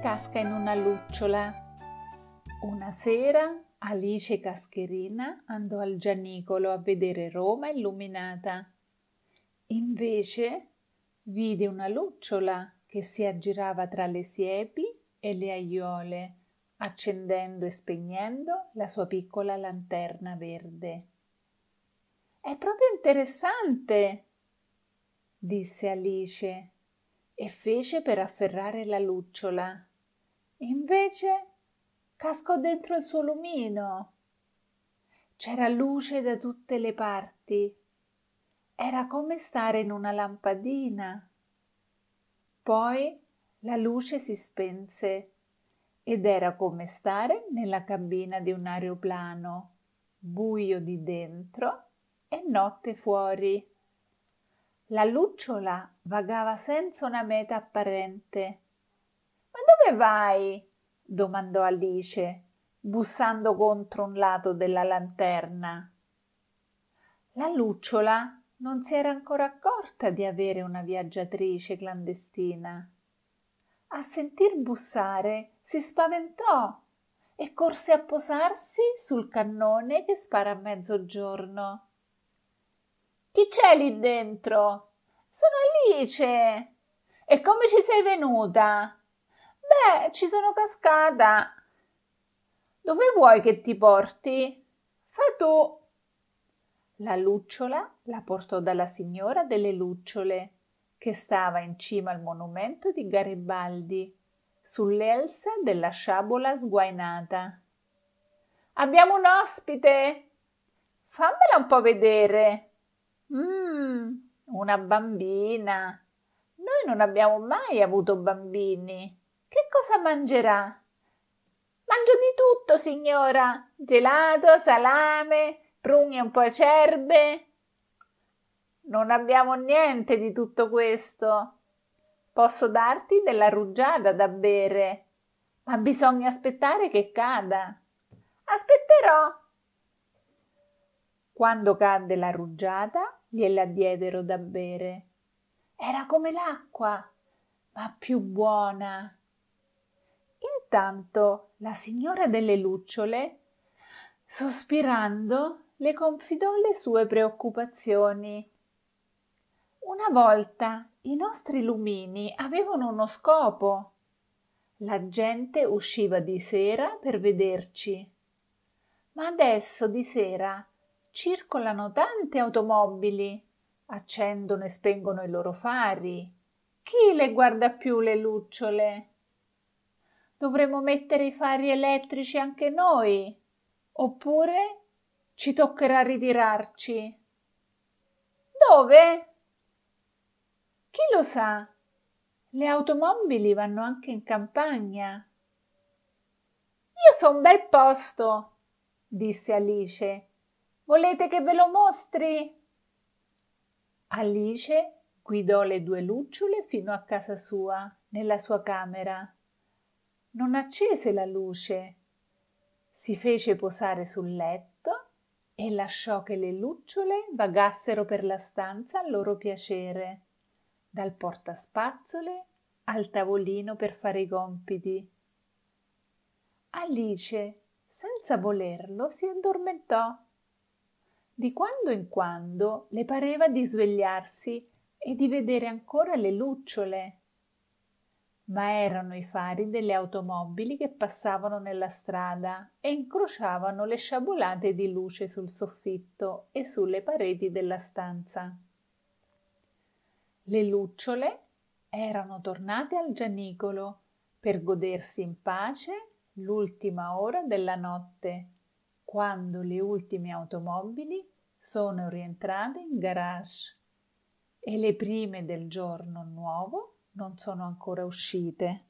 casca in una lucciola. Una sera Alice Cascherina andò al Gianicolo a vedere Roma illuminata. Invece vide una lucciola che si aggirava tra le siepi e le aiuole, accendendo e spegnendo la sua piccola lanterna verde. È proprio interessante, disse Alice e fece per afferrare la lucciola. Invece cascò dentro il suo lumino. C'era luce da tutte le parti. Era come stare in una lampadina. Poi la luce si spense ed era come stare nella cabina di un aeroplano, buio di dentro e notte fuori. La lucciola vagava senza una meta apparente. Ma dove vai? domandò Alice, bussando contro un lato della lanterna. La lucciola non si era ancora accorta di avere una viaggiatrice clandestina. A sentir bussare si spaventò e corse a posarsi sul cannone che spara a mezzogiorno. Chi c'è lì dentro? Sono Alice. E come ci sei venuta? Beh, ci sono cascata. Dove vuoi che ti porti? Fai tu. La lucciola la portò dalla signora delle lucciole, che stava in cima al monumento di Garibaldi, sull'elsa della sciabola sguainata. Abbiamo un ospite. Fammela un po' vedere. Mmm, una bambina. Noi non abbiamo mai avuto bambini. Che cosa mangerà? Mangio di tutto, signora. Gelato, salame, pruni e un po' acerbe. Non abbiamo niente di tutto questo. Posso darti della rugiada da bere, ma bisogna aspettare che cada. Aspetterò. Quando cadde la rugiada, gliela diedero da bere. Era come l'acqua, ma più buona. Intanto la signora delle lucciole, sospirando, le confidò le sue preoccupazioni. Una volta i nostri lumini avevano uno scopo. La gente usciva di sera per vederci. Ma adesso di sera circolano tante automobili, accendono e spengono i loro fari. Chi le guarda più le lucciole? Dovremmo mettere i fari elettrici anche noi, oppure ci toccherà ritirarci. Dove? Chi lo sa? Le automobili vanno anche in campagna. Io so un bel posto, disse Alice Volete che ve lo mostri? Alice guidò le due lucciole fino a casa sua, nella sua camera. Non accese la luce, si fece posare sul letto e lasciò che le lucciole vagassero per la stanza a loro piacere, dal portaspazzole al tavolino per fare i compiti. Alice, senza volerlo, si addormentò di quando in quando le pareva di svegliarsi e di vedere ancora le lucciole, ma erano i fari delle automobili che passavano nella strada e incrociavano le sciabolate di luce sul soffitto e sulle pareti della stanza. Le lucciole erano tornate al gianicolo per godersi in pace l'ultima ora della notte quando le ultime automobili sono rientrate in garage e le prime del giorno nuovo non sono ancora uscite.